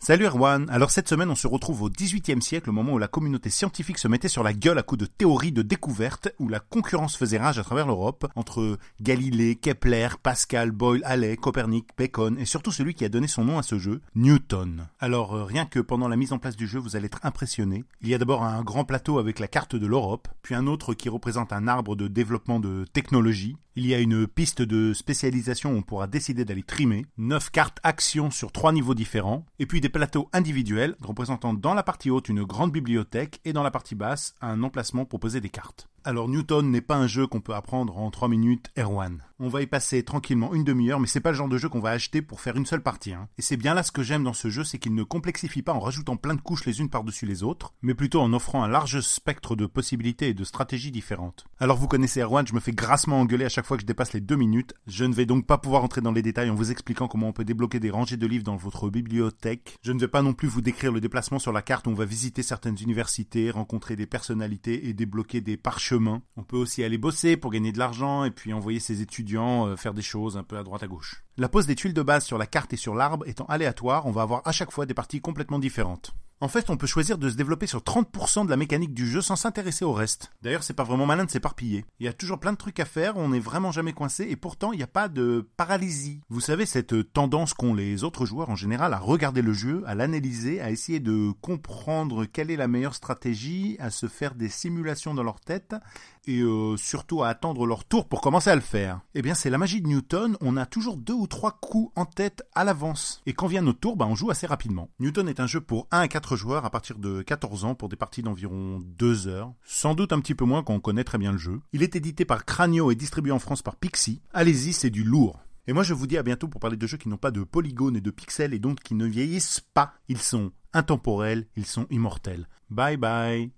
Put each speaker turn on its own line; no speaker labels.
Salut Erwan, alors cette semaine on se retrouve au XVIIIe siècle, au moment où la communauté scientifique se mettait sur la gueule à coups de théories de découverte, où la concurrence faisait rage à travers l'Europe, entre Galilée, Kepler, Pascal, Boyle, Halley, Copernic, Bacon, et surtout celui qui a donné son nom à ce jeu, Newton. Alors euh, rien que pendant la mise en place du jeu vous allez être impressionné. Il y a d'abord un grand plateau avec la carte de l'Europe, puis un autre qui représente un arbre de développement de technologie, il y a une piste de spécialisation où on pourra décider d'aller trimer, 9 cartes actions sur trois niveaux différents, et puis des plateaux individuels représentant dans la partie haute une grande bibliothèque et dans la partie basse un emplacement pour poser des cartes. Alors Newton n'est pas un jeu qu'on peut apprendre en 3 minutes, Erwan. On va y passer tranquillement une demi-heure, mais c'est pas le genre de jeu qu'on va acheter pour faire une seule partie. Hein. Et c'est bien là ce que j'aime dans ce jeu, c'est qu'il ne complexifie pas en rajoutant plein de couches les unes par-dessus les autres, mais plutôt en offrant un large spectre de possibilités et de stratégies différentes. Alors vous connaissez Erwan, je me fais grassement engueuler à chaque fois que je dépasse les deux minutes. Je ne vais donc pas pouvoir entrer dans les détails en vous expliquant comment on peut débloquer des rangées de livres dans votre bibliothèque. Je ne vais pas non plus vous décrire le déplacement sur la carte où on va visiter certaines universités, rencontrer des personnalités et débloquer des parchemins. On peut aussi aller bosser pour gagner de l'argent et puis envoyer ses étudiants euh, faire des choses un peu à droite à gauche. La pose des tuiles de base sur la carte et sur l'arbre étant aléatoire, on va avoir à chaque fois des parties complètement différentes. En fait, on peut choisir de se développer sur 30% de la mécanique du jeu sans s'intéresser au reste. D'ailleurs, c'est pas vraiment malin de s'éparpiller. Il y a toujours plein de trucs à faire, on n'est vraiment jamais coincé et pourtant il n'y a pas de paralysie. Vous savez, cette tendance qu'ont les autres joueurs en général à regarder le jeu, à l'analyser, à essayer de comprendre quelle est la meilleure stratégie, à se faire des simulations dans leur tête et euh, surtout à attendre leur tour pour commencer à le faire. Eh bien, c'est la magie de Newton, on a toujours deux ou trois coups en tête à l'avance. Et quand vient notre tour, bah, on joue assez rapidement. Newton est un jeu pour 1 à 4 joueurs à partir de 14 ans pour des parties d'environ 2 heures. Sans doute un petit peu moins quand on connaît très bien le jeu. Il est édité par Cranio et distribué en France par Pixie. Allez-y, c'est du lourd. Et moi je vous dis à bientôt pour parler de jeux qui n'ont pas de polygones et de pixels et donc qui ne vieillissent pas. Ils sont intemporels, ils sont immortels. Bye bye.